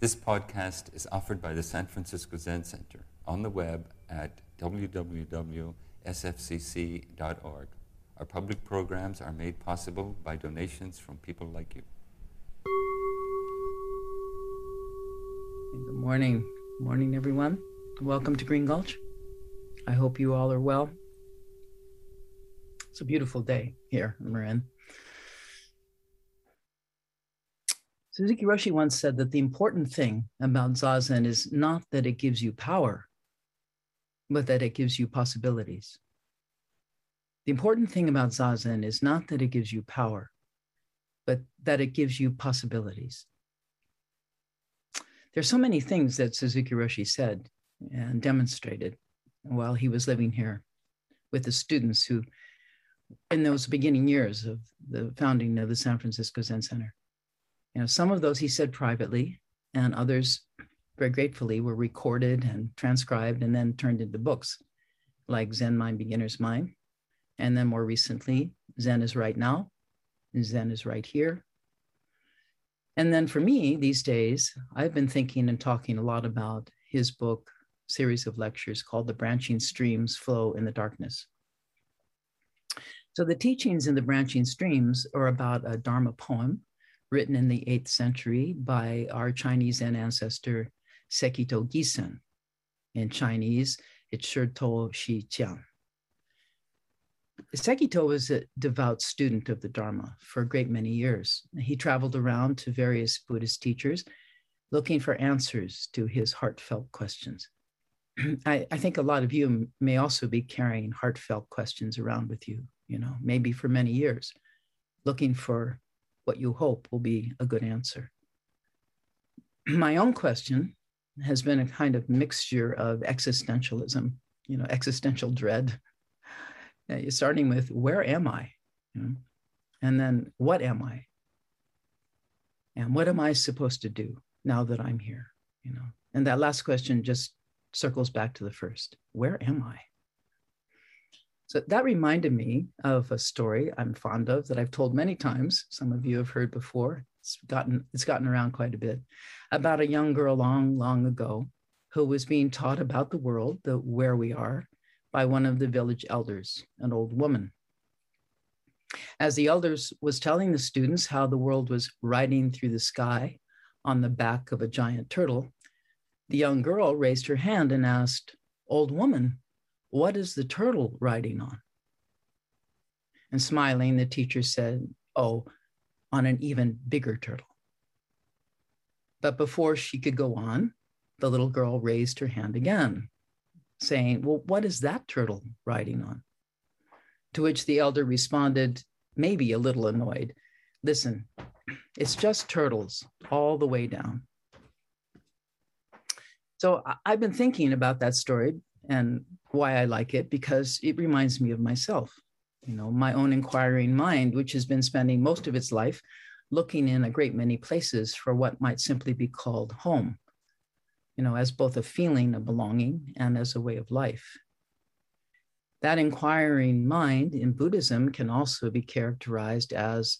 This podcast is offered by the San Francisco Zen Center on the web at www.sfzc.org. Our public programs are made possible by donations from people like you. Good morning. Morning, everyone. Welcome to Green Gulch. I hope you all are well. It's a beautiful day here in Marin. Suzuki Roshi once said that the important thing about Zazen is not that it gives you power, but that it gives you possibilities. The important thing about Zazen is not that it gives you power, but that it gives you possibilities. There's so many things that Suzuki Roshi said and demonstrated while he was living here with the students who, in those beginning years of the founding of the San Francisco Zen Center. You know, some of those he said privately, and others, very gratefully, were recorded and transcribed and then turned into books like Zen Mind, Beginner's Mind. And then more recently, Zen is Right Now, Zen is Right Here. And then for me these days, I've been thinking and talking a lot about his book, series of lectures called The Branching Streams Flow in the Darkness. So the teachings in the branching streams are about a Dharma poem written in the 8th century by our Chinese Zen ancestor Sekito Kisen. In Chinese, it's Shitou Xiqian. Sekito was a devout student of the Dharma for a great many years. He traveled around to various Buddhist teachers looking for answers to his heartfelt questions. I, I, think a lot of you may also be carrying heartfelt questions around with you, you know, maybe for many years, looking for what you hope will be a good answer. My own question has been a kind of mixture of existentialism, you know, existential dread, uh, starting with where am I? You know, and then what am I? And what am I supposed to do now that I'm here? You know, and that last question just circles back to the first. Where am I? So that reminded me of a story I'm fond of that I've told many times. Some of you have heard before. It's gotten it's gotten around quite a bit about a young girl long, long ago who was being taught about the world, the where we are, by one of the village elders, an old woman. As the elders was telling the students how the world was riding through the sky on the back of a giant turtle, the young girl raised her hand and asked, Old woman, what is the turtle riding on? And smiling, the teacher said, Oh, on an even bigger turtle. But before she could go on, the little girl raised her hand again, saying, Well, what is that turtle riding on? To which the elder responded, maybe a little annoyed, Listen, it's just turtles all the way down. So I've been thinking about that story and why I like it because it reminds me of myself, you know, my own inquiring mind, which has been spending most of its life looking in a great many places for what might simply be called home, you know, as both a feeling of belonging and as a way of life. That inquiring mind in Buddhism can also be characterized as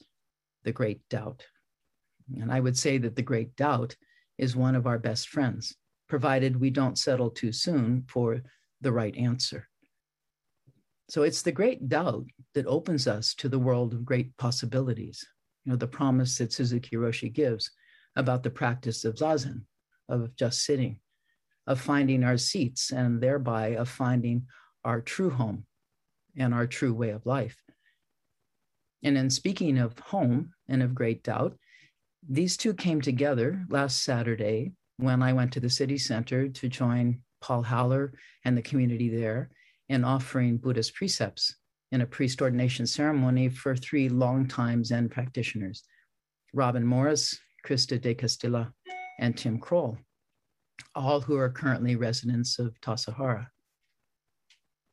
the great doubt. And I would say that the great doubt is one of our best friends, provided we don't settle too soon for the right answer. So it's the great doubt that opens us to the world of great possibilities. You know, the promise that Suzuki Roshi gives about the practice of zazen, of just sitting, of finding our seats, and thereby of finding our true home and our true way of life. And in speaking of home and of great doubt, these two came together last Saturday when I went to the city center to join Paul Haller and the community there in offering Buddhist precepts in a priest ordination ceremony for three longtime Zen practitioners Robin Morris, Krista de Castilla, and Tim Kroll, all who are currently residents of Tassajara.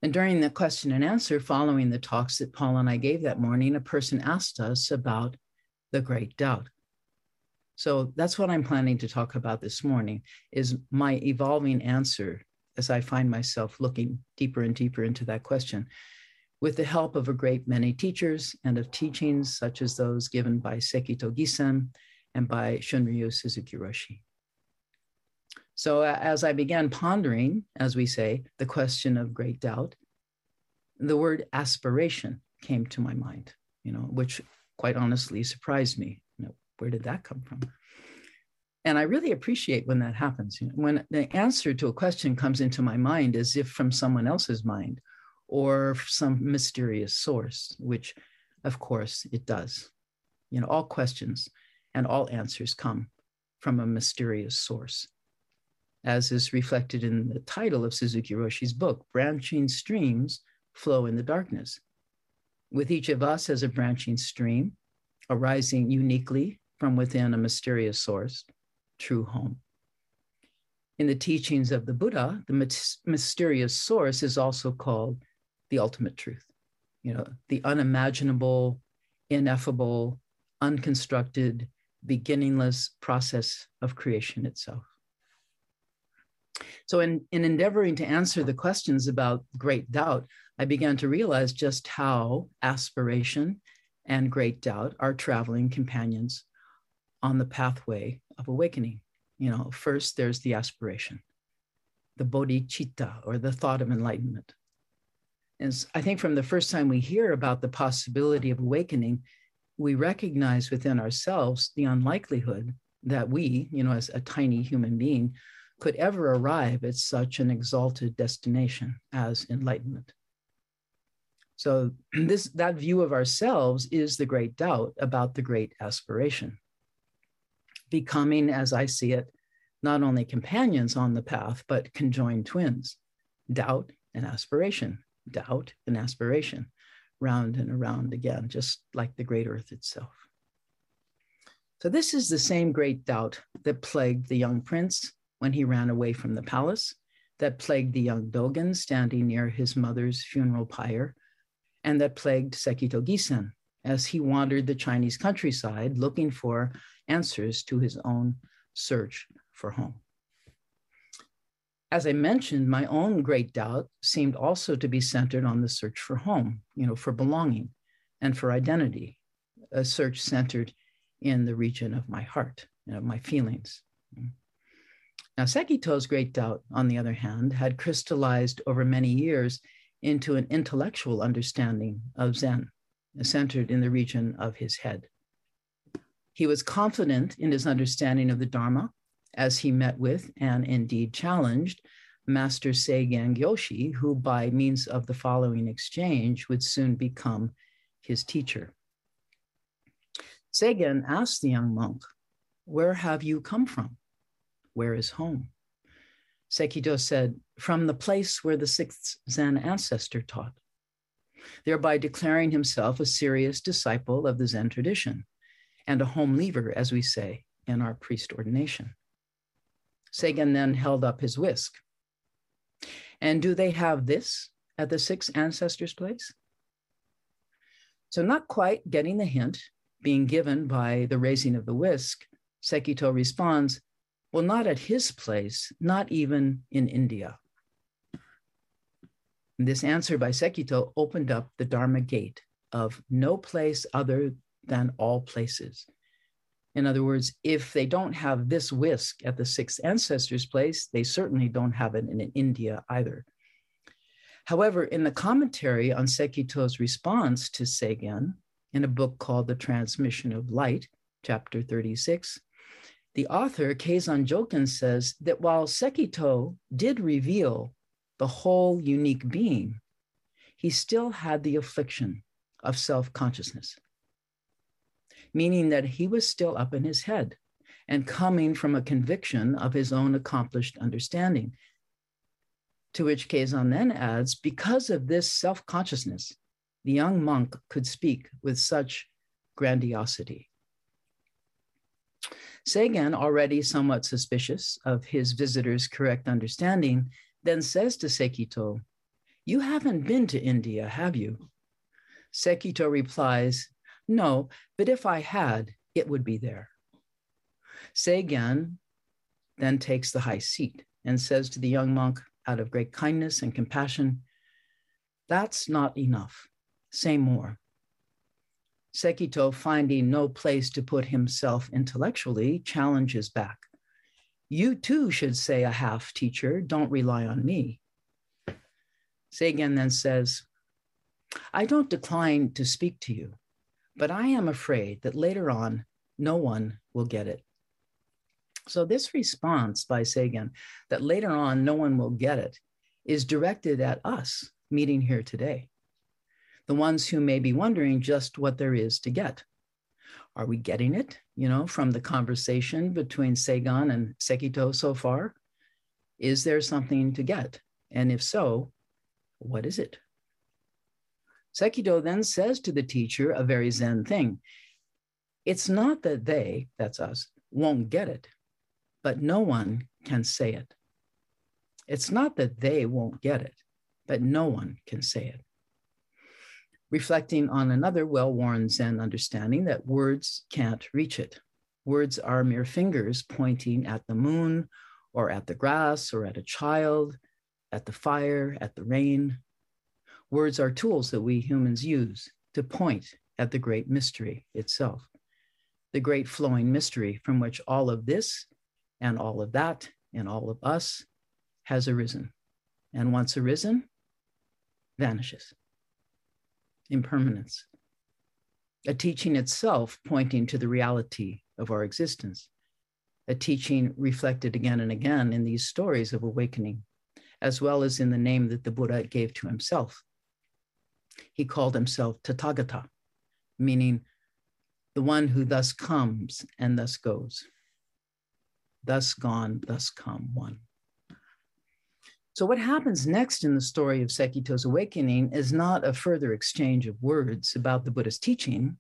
And during the question and answer following the talks that Paul and I gave that morning, a person asked us about the great doubt. So that's what I'm planning to talk about this morning is my evolving answer as I find myself looking deeper and deeper into that question with the help of a great many teachers and of teachings such as those given by Sekito Kisen and by Shunryu Suzuki Roshi. So, as I began pondering, as we say, the question of great doubt, the word aspiration came to my mind, you know, which quite honestly surprised me. Where did that come from? And I really appreciate when that happens. You know, when the answer to a question comes into my mind as if from someone else's mind or some mysterious source, which of course it does. You know, all questions and all answers come from a mysterious source, as is reflected in the title of Suzuki Roshi's book, Branching Streams Flow in the Darkness. With each of us as a branching stream, arising uniquely from within a mysterious source, true home. In the teachings of the Buddha, the mysterious source is also called the ultimate truth, you know, the unimaginable, ineffable, unconstructed, beginningless process of creation itself. So, in, in endeavoring to answer the questions about great doubt, I began to realize just how aspiration and great doubt are traveling companions on the pathway of awakening. You know, first there's the aspiration, the bodhicitta, or the thought of enlightenment. And I think from the first time we hear about the possibility of awakening, we recognize within ourselves the unlikelihood that we, you know, as a tiny human being, could ever arrive at such an exalted destination as enlightenment. So this that view of ourselves is the great doubt about the great aspiration. Becoming, as I see it, not only companions on the path, but conjoined twins, doubt and aspiration, doubt and aspiration. Round and around again, just like the great earth itself. So, this is the same great doubt that plagued the young prince when he ran away from the palace, that plagued the young Dogen standing near his mother's funeral pyre, and that plagued Sekito Kisen as he wandered the Chinese countryside looking for answers to his own search for home as I mentioned, my own great doubt seemed also to be centered on the search for home, you know, for belonging and for identity, a search centered in the region of my heart, you know, my feelings. Now, Sekito's great doubt, on the other hand, had crystallized over many years into an intellectual understanding of Zen, centered in the region of his head. He was confident in his understanding of the Dharma as he met with and indeed challenged Master Seigen Gyoshi, who by means of the following exchange would soon become his teacher. Seigen asked the young monk, Where have you come from? Where is home? Sekito said, From the place where the sixth Zen ancestor taught, thereby declaring himself a serious disciple of the Zen tradition and a home leaver, as we say in our priest ordination. Seigen then held up his whisk. And do they have this at the six ancestors' place? So, not quite getting the hint being given by the raising of the whisk, Sekito responds, Well, not at his place, not even in India. This answer by Sekito opened up the Dharma gate of no place other than all places. In other words, if they don't have this whisk at the sixth ancestor's place, they certainly don't have it in India either. However, in the commentary on Sekito's response to Seigen, in a book called The Transmission of Light, chapter 36, the author, Keizan Jokin, says that while Sekito did reveal the whole unique being, he still had the affliction of self consciousness meaning that he was still up in his head and coming from a conviction of his own accomplished understanding. To which Keizan then adds, because of this self consciousness, the young monk could speak with such grandiosity. Seigen, already somewhat suspicious of his visitor's correct understanding, then says to Sekito, You haven't been to India, have you? Sekito replies, no, but if I had, it would be there. Seigen then takes the high seat and says to the young monk, out of great kindness and compassion, That's not enough. Say more. Sekito, finding no place to put himself intellectually, challenges back. You too should say a half, teacher. Don't rely on me. Seigen then says, I don't decline to speak to you, but I am afraid that later on, no one will get it. So, this response by Seigen, that later on no one will get it, is directed at us meeting here today, the ones who may be wondering just what there is to get. Are we getting it, you know, from the conversation between Seigen and Sekito so far? Is there something to get? And if so, what is it? Sekito then says to the teacher a very Zen thing. It's not that they, that's us, won't get it, but no one can say it. It's not that they won't get it, but no one can say it. Reflecting on another well worn Zen understanding that words can't reach it. Words are mere fingers pointing at the moon or at the grass or at a child, at the fire, at the rain. Words are tools that we humans use to point at the great mystery itself, the great flowing mystery from which all of this and all of that and all of us has arisen. And once arisen, vanishes. Impermanence. A teaching itself pointing to the reality of our existence. A teaching reflected again and again in these stories of awakening, as well as in the name that the Buddha gave to himself. He called himself Tathagata, meaning the one who thus comes and thus goes. Thus gone, thus come one. So, what happens next in the story of Sekito's awakening is not a further exchange of words about the Buddha's teaching.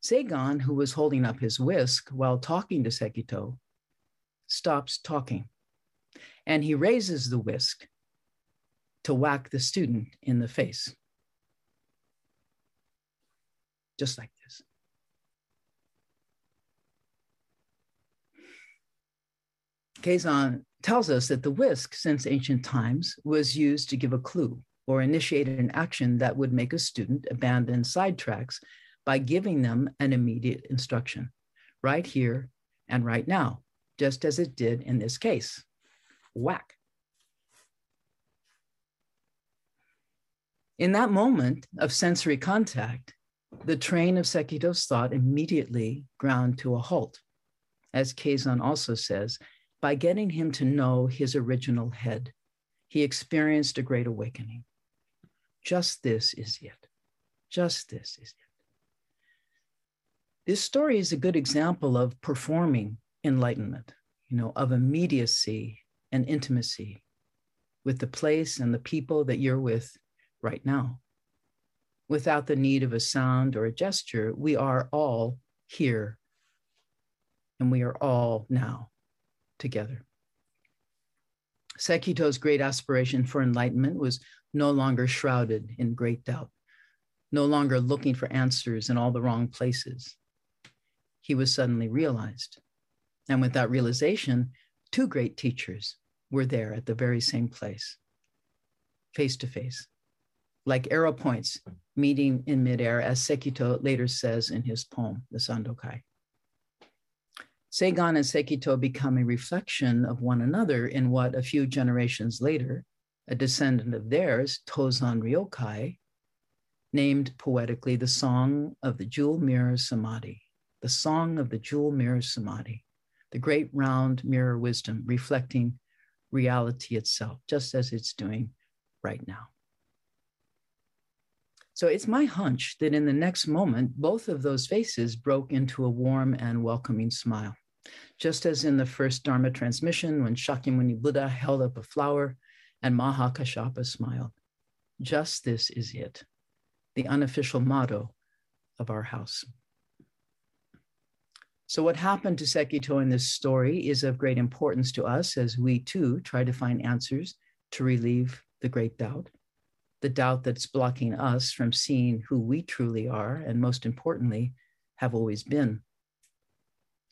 Seigen, who was holding up his whisk while talking to Sekito, stops talking and he raises the whisk to whack the student in the face. Just like this. Keizan tells us that the whisk, since ancient times, was used to give a clue or initiate an action that would make a student abandon sidetracks by giving them an immediate instruction right here and right now, just as it did in this case. Whack. In that moment of sensory contact, the train of Sekito's thought immediately ground to a halt. As Keizan also says, by getting him to know his original head, he experienced a great awakening. Just this is it. Just this is it. This story is a good example of performing enlightenment, you know, of immediacy and intimacy with the place and the people that you're with right now. Without the need of a sound or a gesture, we are all here and we are all now together. Sekito's great aspiration for enlightenment was no longer shrouded in great doubt, no longer looking for answers in all the wrong places. He was suddenly realized. And with that realization, two great teachers were there at the very same place, face to face, like arrow points meeting in midair, as Sekito later says in his poem, the Sandokai. Seigen and Sekito become a reflection of one another in what a few generations later, a descendant of theirs, Tozan Ryokai, named poetically the Song of the Jewel Mirror Samadhi, the Song of the Jewel Mirror Samadhi, the great round mirror wisdom reflecting reality itself, just as it's doing right now. So it's my hunch that in the next moment, both of those faces broke into a warm and welcoming smile. Just as in the first Dharma transmission, when Shakyamuni Buddha held up a flower and Mahakashapa smiled. Just this is it, the unofficial motto of our house. So, what happened to Sekito in this story is of great importance to us as we too try to find answers to relieve the great doubt the doubt that's blocking us from seeing who we truly are, and most importantly, have always been.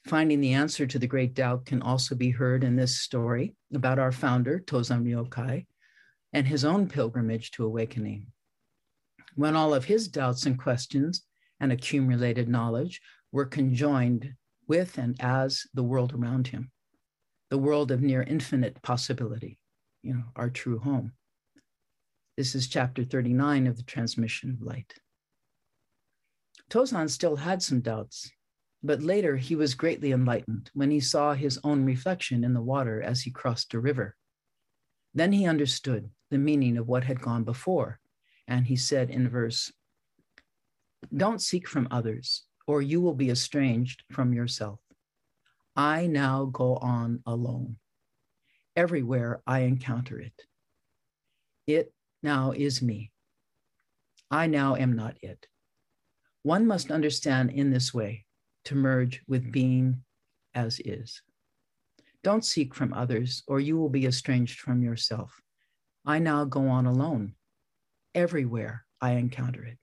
Finding the answer to the great doubt can also be heard in this story about our founder, Tozan Ryokai, and his own pilgrimage to awakening. When all of his doubts and questions and accumulated knowledge were conjoined with and as the world around him, the world of near infinite possibility, you know, our true home. This is chapter 39 of the transmission of light. Tozan still had some doubts, but later he was greatly enlightened when he saw his own reflection in the water as he crossed a river. Then he understood the meaning of what had gone before, and he said in verse Don't seek from others, or you will be estranged from yourself. I now go on alone. Everywhere I encounter it. It now is me. I now am not it. One must understand in this way to merge with being as is. Don't seek from others, or you will be estranged from yourself. I now go on alone. Everywhere I encounter it.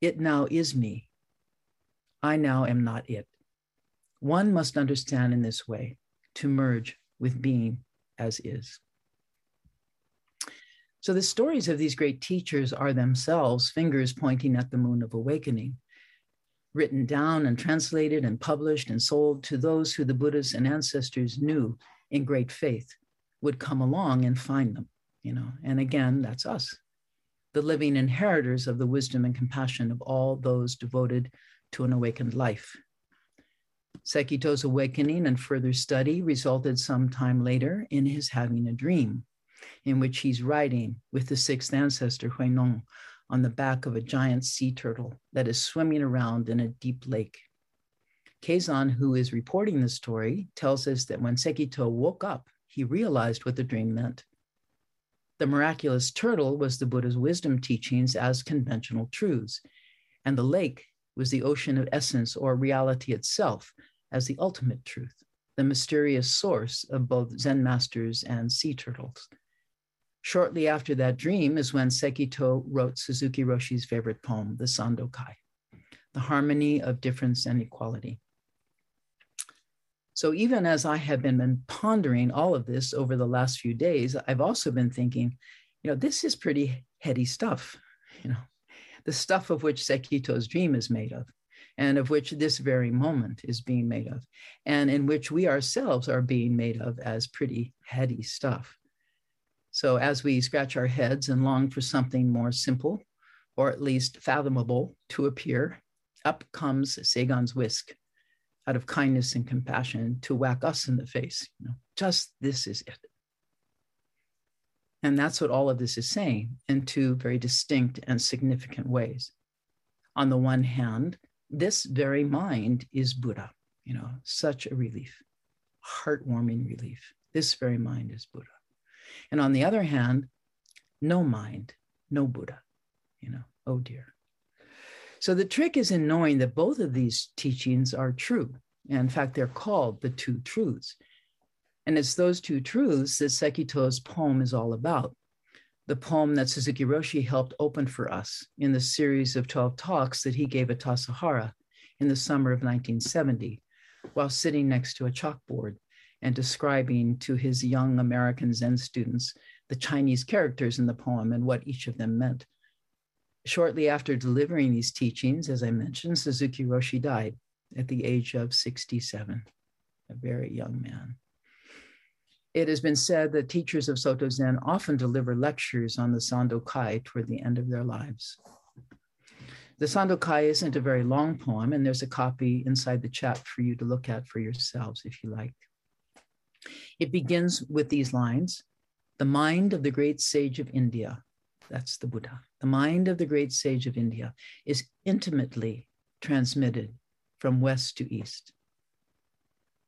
It now is me. I now am not it. One must understand in this way to merge with being as is. So the stories of these great teachers are themselves fingers pointing at the moon of awakening, written down and translated and published and sold to those who the Buddhas and ancestors knew in great faith would come along and find them, you know. And again, that's us, the living inheritors of the wisdom and compassion of all those devoted to an awakened life. Sekito's awakening and further study resulted some time later in his having a dream in which he's riding with the sixth ancestor, Huineng, on the back of a giant sea turtle that is swimming around in a deep lake. Keizan, who is reporting the story, tells us that when Sekito woke up, he realized what the dream meant. The miraculous turtle was the Buddha's wisdom teachings as conventional truths, and the lake was the ocean of essence or reality itself as the ultimate truth, the mysterious source of both Zen masters and sea turtles. Shortly after that dream is when Sekito wrote Suzuki Roshi's favorite poem, the Sandokai, the harmony of difference and equality. So even as I have been pondering all of this over the last few days, I've also been thinking, you know, this is pretty heady stuff, you know, the stuff of which Sekito's dream is made of, and of which this very moment is being made of, and in which we ourselves are being made of as pretty heady stuff. So as we scratch our heads and long for something more simple, or at least fathomable to appear, up comes Seigen's whisk out of kindness and compassion to whack us in the face. You know, just this is it. And that's what all of this is saying in two very distinct and significant ways. On the one hand, this very mind is Buddha, you know, such a relief, heartwarming relief. This very mind is Buddha. And on the other hand, no mind, no Buddha, you know, oh dear. So the trick is in knowing that both of these teachings are true. And in fact, they're called the two truths. And it's those two truths that Sekito's poem is all about. The poem that Suzuki Roshi helped open for us in the series of 12 talks that he gave at Tassajara in the summer of 1970 while sitting next to a chalkboard and describing to his young American Zen students the Chinese characters in the poem and what each of them meant. Shortly after delivering these teachings, as I mentioned, Suzuki Roshi died at the age of 67, a very young man. It has been said that teachers of Soto Zen often deliver lectures on the Sandokai toward the end of their lives. The Sandokai isn't a very long poem, and there's a copy inside the chat for you to look at for yourselves if you like. It begins with these lines The mind of the great sage of India, that's the Buddha, the mind of the great sage of India is intimately transmitted from west to east,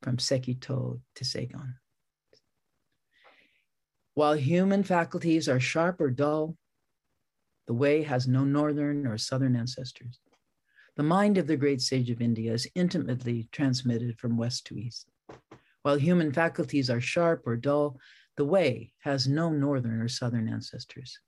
from Sekito to Seigen. While human faculties are sharp or dull, the way has no northern or southern ancestors. The mind of the great sage of India is intimately transmitted from west to east. While human faculties are sharp or dull, the way has no northern or southern ancestors.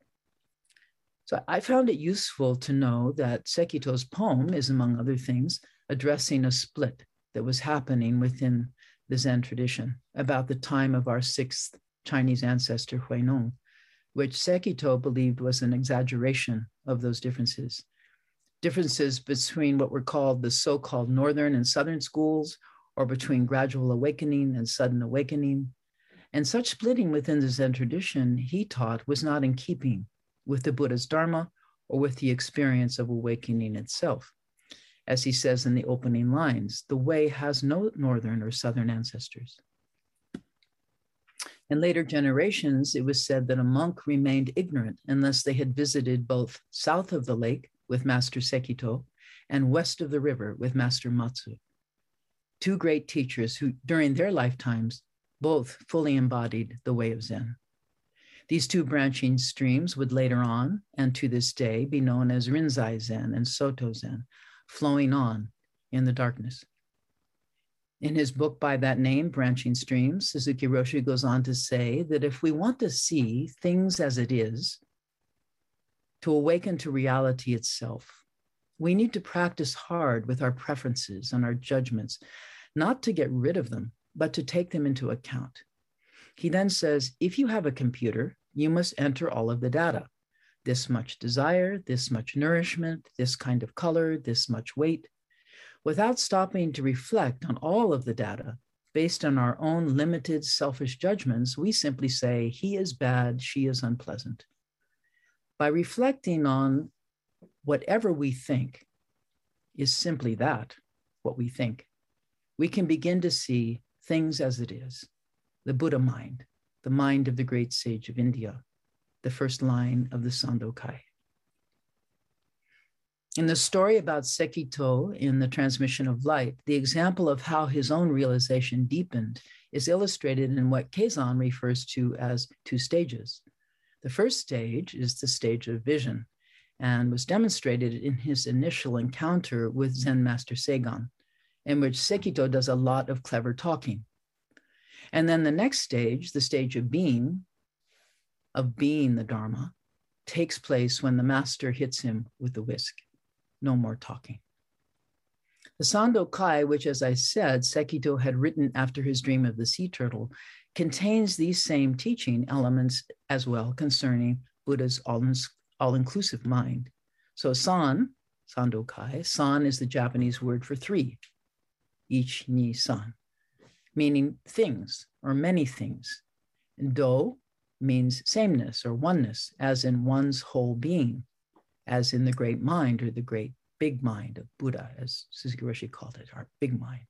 So I found it useful to know that Sekito's poem is, among other things, addressing a split that was happening within the Zen tradition about the time of our sixth Chinese ancestor, Huineng, which Sekito believed was an exaggeration of those differences. Differences between what were called the so called northern and southern schools, or between gradual awakening and sudden awakening. And such splitting within the Zen tradition, he taught, was not in keeping with the Buddha's Dharma or with the experience of awakening itself. As he says in the opening lines, the way has no northern or southern ancestors. In later generations, it was said that a monk remained ignorant unless they had visited both south of the lake with Master Sekito and west of the river with Master Matsu. Two great teachers who, during their lifetimes, both fully embodied the way of Zen. These two branching streams would later on, and to this day, be known as Rinzai Zen and Soto Zen, flowing on in the darkness. In his book by that name, Branching Streams, Suzuki Roshi goes on to say that if we want to see things as it is, to awaken to reality itself, we need to practice hard with our preferences and our judgments, not to get rid of them, but to take them into account. He then says if you have a computer, you must enter all of the data this much desire, this much nourishment, this kind of color, this much weight without stopping to reflect on all of the data based on our own limited selfish judgments, we simply say, he is bad, she is unpleasant. By reflecting on whatever we think is simply that, what we think, we can begin to see things as it is the Buddha mind, the mind of the great sage of India, the first line of the Sandokai. In the story about Sekito in the transmission of light, the example of how his own realization deepened is illustrated in what Keizan refers to as two stages. The first stage is the stage of vision and was demonstrated in his initial encounter with Zen Master Seigen, in which Sekito does a lot of clever talking. And then the next stage, the stage of being, of being the Dharma, takes place when the master hits him with the whisk no more talking. The Sando Kai, which, as I said, Sekito had written after his dream of the sea turtle, contains these same teaching elements as well concerning Buddha's all inclusive mind. So, san, Sandokai, san is the Japanese word for three, ich, ni, san, meaning things or many things. And do means sameness or oneness, as in one's whole being as in the great mind or the great big mind of Buddha, as Suzuki Roshi called it, our big mind.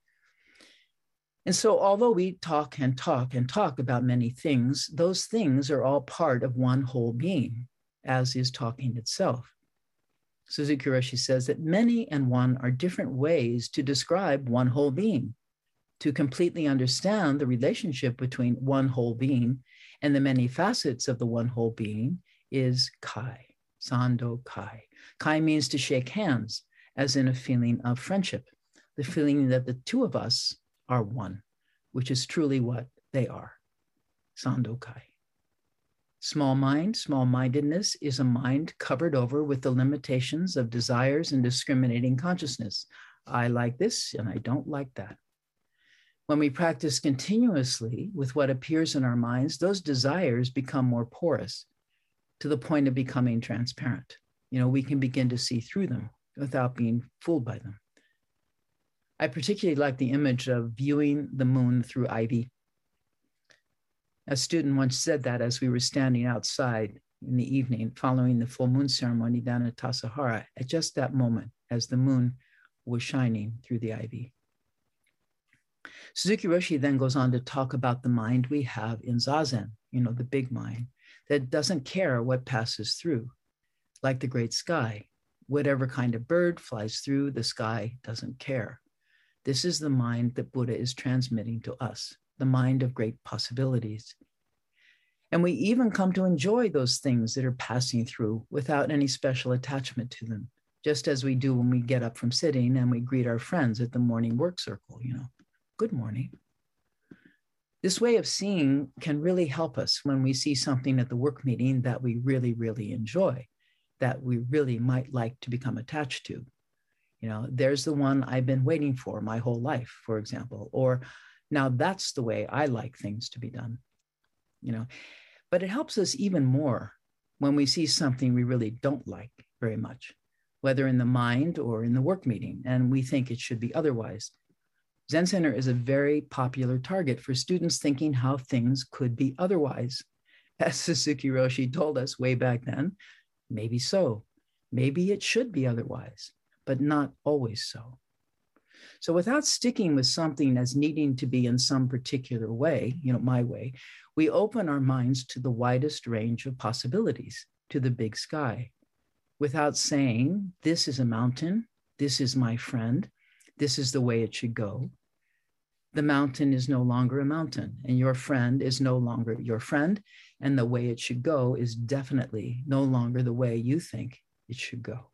And so, although we talk and talk and talk about many things, those things are all part of one whole being, as is talking itself. Suzuki Roshi says that many and one are different ways to describe one whole being. To completely understand the relationship between one whole being and the many facets of the one whole being is Kai. Sando Kai. Kai means to shake hands, as in a feeling of friendship, the feeling that the two of us are one, which is truly what they are. Sando Kai. Small mind, small mindedness is a mind covered over with the limitations of desires and discriminating consciousness. I like this and I don't like that. When we practice continuously with what appears in our minds, those desires become more porous to the point of becoming transparent. You know, we can begin to see through them without being fooled by them. I particularly like the image of viewing the moon through ivy. A student once said that as we were standing outside in the evening following the full moon ceremony down at Tassajara, at just that moment as the moon was shining through the ivy. Suzuki Roshi then goes on to talk about the mind we have in Zazen, you know, the big mind, that doesn't care what passes through, like the great sky. Whatever kind of bird flies through, the sky doesn't care. This is the mind that Buddha is transmitting to us, the mind of great possibilities. And we even come to enjoy those things that are passing through without any special attachment to them, just as we do when we get up from sitting and we greet our friends at the morning work circle, you know, good morning. This way of seeing can really help us when we see something at the work meeting that we really, really enjoy, that we really might like to become attached to. You know, there's the one I've been waiting for my whole life, for example, or now that's the way I like things to be done. You know, but it helps us even more when we see something we really don't like very much, whether in the mind or in the work meeting, and we think it should be otherwise Zen Center is a very popular target for students thinking how things could be otherwise. As Suzuki Roshi told us way back then, maybe so. Maybe it should be otherwise, but not always so. So without sticking with something as needing to be in some particular way, you know, my way, we open our minds to the widest range of possibilities, to the big sky, without saying, this is a mountain, this is my friend, this is the way it should go. The mountain is no longer a mountain, and your friend is no longer your friend, and the way it should go is definitely no longer the way you think it should go.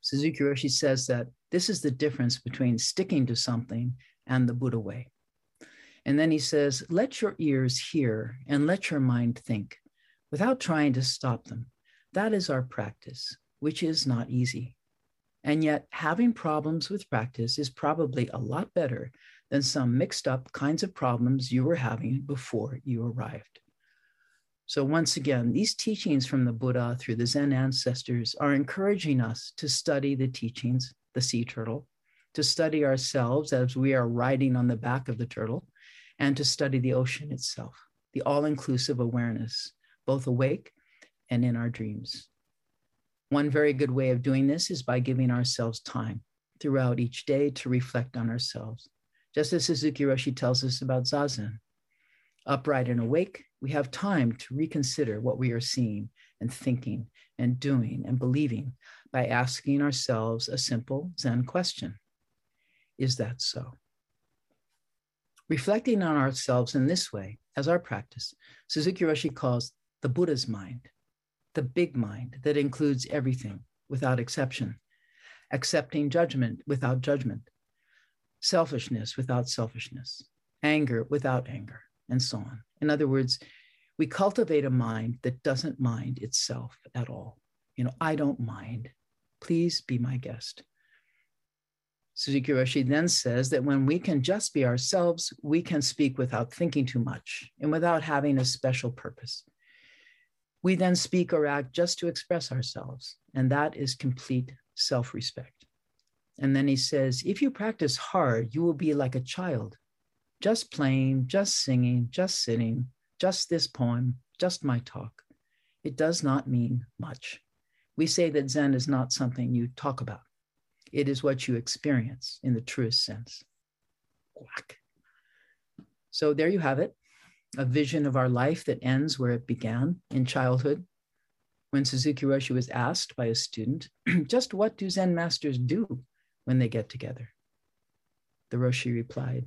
Suzuki Roshi says that this is the difference between sticking to something and the Buddha way. And then he says, let your ears hear and let your mind think without trying to stop them. That is our practice, which is not easy. And yet, having problems with practice is probably a lot better than some mixed up kinds of problems you were having before you arrived. So, once again, these teachings from the Buddha through the Zen ancestors are encouraging us to study the teachings, the sea turtle, to study ourselves as we are riding on the back of the turtle, and to study the ocean itself, the all inclusive awareness, both awake and in our dreams. One very good way of doing this is by giving ourselves time throughout each day to reflect on ourselves, just as Suzuki Roshi tells us about Zazen. Upright and awake, we have time to reconsider what we are seeing and thinking and doing and believing by asking ourselves a simple Zen question Is that so? Reflecting on ourselves in this way as our practice, Suzuki Roshi calls the Buddha's mind the big mind that includes everything without exception, accepting judgment without judgment, selfishness without selfishness, anger without anger, and so on. In other words, we cultivate a mind that doesn't mind itself at all. You know, I don't mind. Please be my guest. Suzuki Roshi then says that when we can just be ourselves, we can speak without thinking too much and without having a special purpose. We then speak or act just to express ourselves, and that is complete self respect. And then he says, if you practice hard, you will be like a child, just playing, just singing, just sitting, just this poem, just my talk. It does not mean much. We say that Zen is not something you talk about, it is what you experience in the truest sense. Quack. So there you have it a vision of our life that ends where it began in childhood. When Suzuki Roshi was asked by a student, just what do Zen masters do when they get together? The Roshi replied,